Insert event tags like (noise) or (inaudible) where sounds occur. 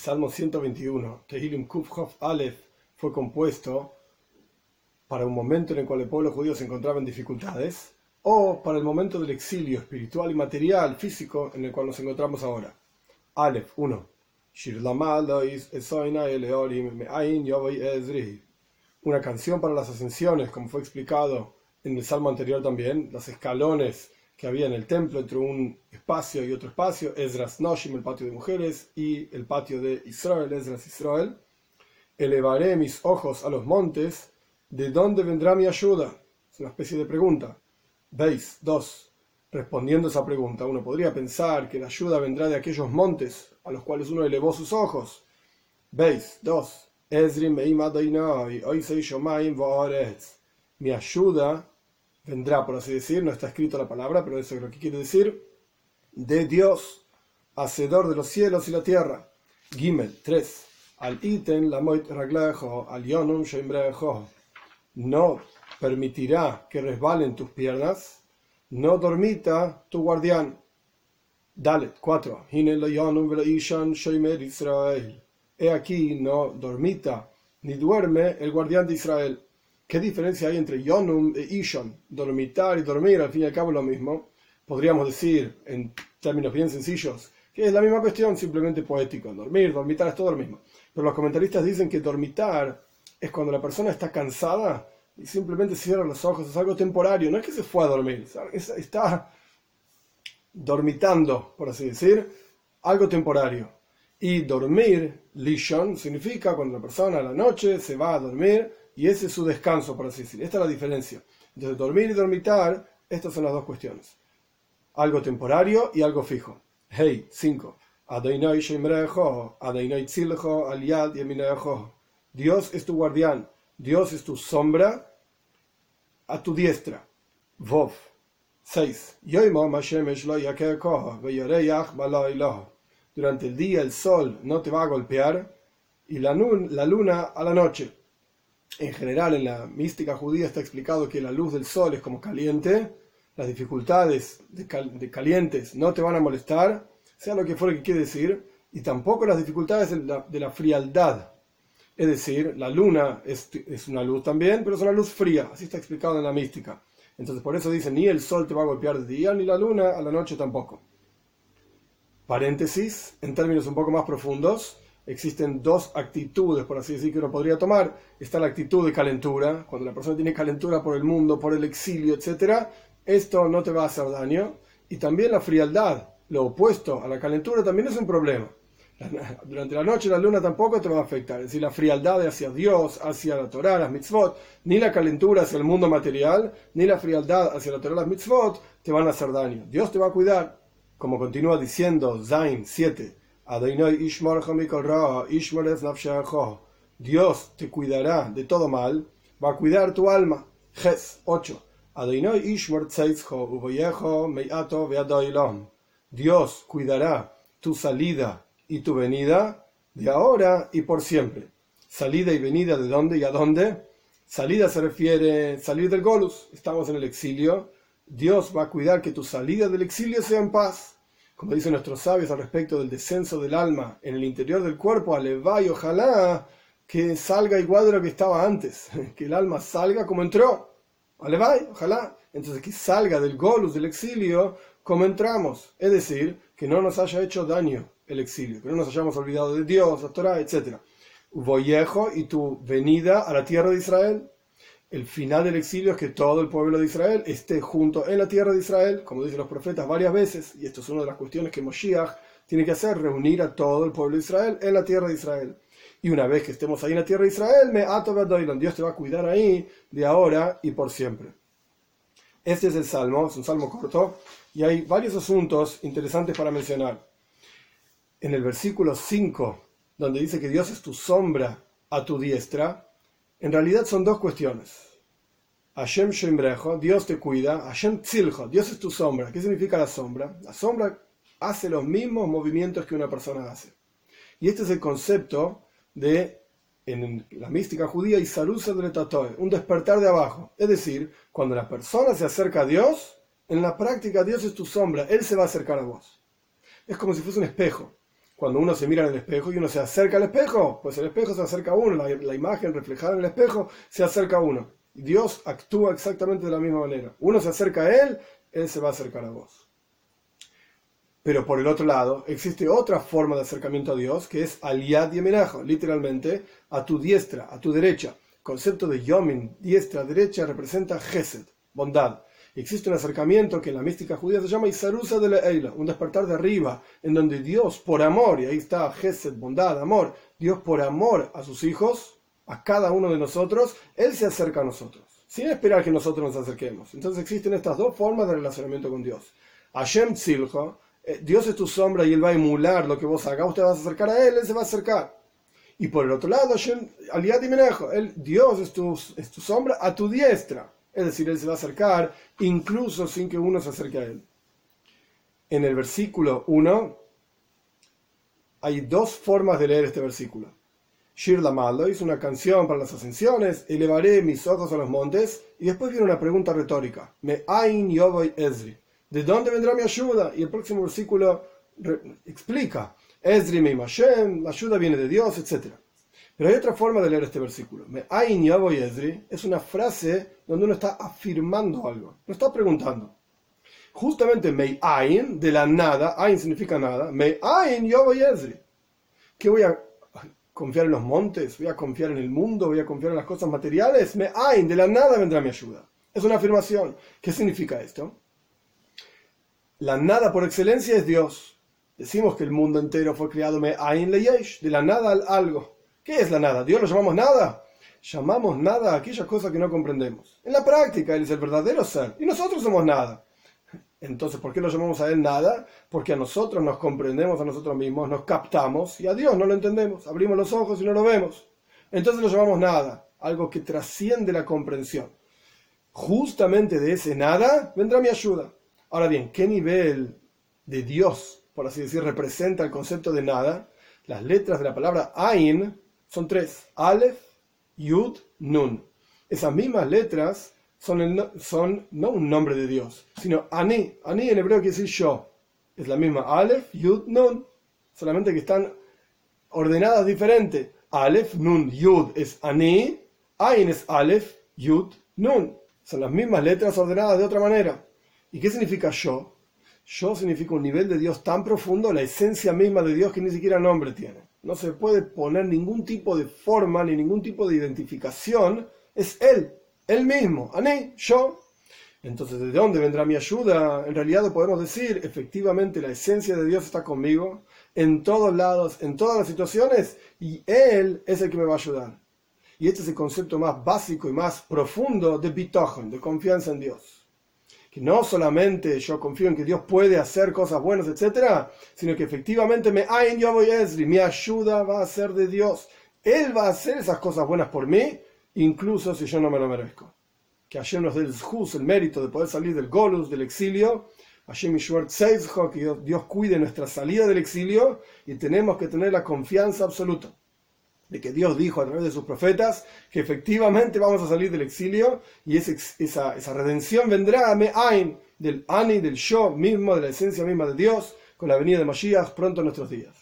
Salmo 121, Tehilim Kufhof Aleph, fue compuesto para un momento en el cual el pueblo judío se encontraba en dificultades, o para el momento del exilio espiritual y material, físico, en el cual nos encontramos ahora. Aleph 1. Una canción para las ascensiones, como fue explicado en el salmo anterior también, los escalones que había en el templo entre un espacio y otro espacio, Esdras Noshim, el patio de mujeres, y el patio de Israel, Esdras Israel. Elevaré mis ojos a los montes, ¿de dónde vendrá mi ayuda? Es una especie de pregunta. Veis, dos. Respondiendo esa pregunta, uno podría pensar que la ayuda vendrá de aquellos montes a los cuales uno elevó sus ojos. Veis, dos. Mi ayuda vendrá, por así decir, no está escrito la palabra, pero eso es lo que quiere decir, de Dios, hacedor de los cielos y la tierra. Gimel 3. Al iten la moit raglejo, al yonum No permitirá que resbalen tus piernas, no dormita tu guardián. Dalet 4. Israel. He aquí no dormita ni duerme el guardián de Israel. ¿Qué diferencia hay entre Yonum e Ishon? Dormitar y dormir, al fin y al cabo lo mismo. Podríamos decir, en términos bien sencillos, que es la misma cuestión, simplemente poético. Dormir, dormitar es todo lo mismo. Pero los comentaristas dicen que dormitar es cuando la persona está cansada y simplemente cierra los ojos, es algo temporario, no es que se fue a dormir, está dormitando, por así decir, algo temporario. Y dormir, lishon, significa cuando la persona a la noche se va a dormir y ese es su descanso, por así decir. Esta es la diferencia. Entonces, dormir y dormitar, estas son las dos cuestiones. Algo temporario y algo fijo. Hey, 5. Dios es tu guardián, Dios es tu sombra a tu diestra. Vov. 6. Durante el día el sol no te va a golpear y la, la luna a la noche en general en la mística judía está explicado que la luz del sol es como caliente, las dificultades de, calientes no te van a molestar, sea lo que fuera que quiere decir, y tampoco las dificultades de la, frialdad. Es decir, la luna es, es, una luz también, pero es una luz fría, así está explicado en la mística. Entonces por eso dice, ni el sol te va a golpear de día, ni la luna a la noche tampoco. Paréntesis, en términos un poco más profundos, existen dos actitudes, por así decir, que uno podría tomar. Está la actitud de calentura, cuando la persona tiene calentura por el mundo, por el exilio, etc. Esto no te va a hacer daño. Y también la frialdad, lo opuesto a la calentura, también es un problema. (laughs) Durante la noche la luna tampoco te va a afectar. Es decir, la frialdad hacia Dios, hacia la Torah, las mitzvot, ni la calentura hacia el mundo material, ni la frialdad hacia la Torah, las mitzvot, te van a hacer daño. Dios te va a cuidar. Como continúa diciendo Zain 7. Dios te cuidará de todo mal, va a cuidar tu alma. Ges 8. Dios cuidará tu salida y tu venida de ahora y por siempre. Salida y venida de dónde y a dónde. Salida se refiere salir del Golus, estamos en el exilio. Dios va a cuidar que tu salida del exilio sea en paz como dicen nuestros sabios al respecto del descenso del alma en el interior del cuerpo, aleva y ojalá que salga igual de lo que estaba antes, (laughs) que el alma salga como entró, aleva ojalá, entonces que salga del golus, del exilio, como entramos, es decir, que no nos haya hecho daño el exilio, que no nos hayamos olvidado de Dios, la Torah, etc. Voyejo y tu venida a la tierra de Israel, el final del exilio es que todo el pueblo de Israel esté junto en la tierra de Israel, como dicen los profetas varias veces, y esto es una de las cuestiones que Moshiach tiene que hacer, reunir a todo el pueblo de Israel en la tierra de Israel. Y una vez que estemos ahí en la tierra de Israel, me ato Dios te va a cuidar ahí de ahora y por siempre. Este es el salmo, es un salmo corto, y hay varios asuntos interesantes para mencionar. En el versículo 5, donde dice que Dios es tu sombra a tu diestra, en realidad son dos cuestiones. Hashem Shemrejo, Dios te cuida. Hashem Tziljo, Dios es tu sombra. ¿Qué significa la sombra? La sombra hace los mismos movimientos que una persona hace. Y este es el concepto de, en la mística judía, Isarusa de Tatoe, un despertar de abajo. Es decir, cuando la persona se acerca a Dios, en la práctica Dios es tu sombra, Él se va a acercar a vos. Es como si fuese un espejo. Cuando uno se mira en el espejo y uno se acerca al espejo, pues el espejo se acerca a uno, la, imagen reflejada en el espejo se acerca a uno. Dios actúa exactamente de la misma manera. Uno se acerca a Él, Él se va a acercar a vos. Pero por el otro lado, existe otra forma de acercamiento a Dios, que es aliad y literalmente a tu diestra, a tu derecha. Concepto de yomin, diestra, derecha, representa gesed, bondad. Existe un acercamiento que en la mística judía se llama Isarusa de la Eila, un despertar de arriba, en donde Dios, por amor, y ahí está gesed, bondad, amor, Dios por amor a sus hijos, a cada uno de nosotros, Él se acerca a nosotros, sin esperar que nosotros nos acerquemos. Entonces existen estas dos formas de relacionamiento con Dios. Hashem Tzilcha, eh, Dios es tu sombra y Él va a emular lo que vos hagas, usted va a acercar a Él, Él se va a acercar. Y por el otro lado, Dios es tu, es tu sombra a tu diestra. Es decir, Él se va a acercar incluso sin que uno se acerque a Él. En el versículo 1 hay dos formas de leer este versículo. Shir Lamalo hizo una canción para las ascensiones, elevaré mis ojos a los montes, y después viene una pregunta retórica. Me ain yovoy Ezri. ¿De dónde vendrá mi ayuda? Y el próximo versículo explica, Esri me ayuda viene de Dios, etc. Pero hay otra forma de leer este versículo. Me ain es una frase donde uno está afirmando algo, no está preguntando. Justamente me ain, de la nada, ain significa nada, me ain y Esri. ¿Qué voy a confiar en los montes? ¿Voy a confiar en el mundo? ¿Voy a confiar en las cosas materiales? Me ain, de la nada vendrá mi ayuda. Es una afirmación. ¿Qué significa esto? La nada por excelencia es Dios. Decimos que el mundo entero fue creado de la nada al algo. ¿Qué es la nada? ¿Dios lo llamamos nada? Llamamos nada a aquellas cosas que no comprendemos. En la práctica, Él es el verdadero ser y nosotros somos nada. Entonces, ¿por qué lo llamamos a Él nada? Porque a nosotros nos comprendemos a nosotros mismos, nos captamos y a Dios no lo entendemos. Abrimos los ojos y no lo vemos. Entonces lo llamamos nada, algo que trasciende la comprensión. Justamente de ese nada vendrá mi ayuda. Ahora bien, ¿qué nivel de Dios, por así decir, representa el concepto de nada? Las letras de la palabra Ain son tres: Aleph, Yud, Nun. Esas mismas letras son, no un nombre de Dios, sino Ani. Ani en hebreo quiere decir yo. Es la misma Aleph, Yud, Nun. Solamente que están ordenadas diferente. Aleph, Nun, Yud es Ani. Ain es Aleph, Yud, Nun. Son las mismas letras ordenadas de otra manera. ¿Y qué significa yo? Yo significa un nivel de Dios tan profundo, la esencia misma de Dios que ni siquiera nombre tiene. No se puede poner ningún tipo de forma ni ningún tipo de identificación. Es Él, Él mismo. Ané, yo. Entonces, ¿de dónde vendrá mi ayuda? En realidad podemos decir, efectivamente, la esencia de Dios está conmigo en todos lados, en todas las situaciones, y Él es el que me va a ayudar. Y este es el concepto más básico y más profundo de bitochen, de confianza en Dios que no solamente yo confío en que Dios puede hacer cosas buenas, etcétera, sino que efectivamente me en yo voy Esri, mi ayuda va a ser de Dios. Él va a hacer esas cosas buenas por mí, incluso si yo no me lo merezco. Que ayer nos dé el el mérito de poder salir del Golus, del exilio. Hashem que Dios cuide nuestra salida del exilio y tenemos que tener la confianza absoluta de que Dios dijo a través de sus profetas que efectivamente vamos a salir del exilio y esa, esa redención vendrá a Me'ain, del Ani, del Yo mismo, de la esencia misma de Dios, con la venida de Mashiach pronto en nuestros días.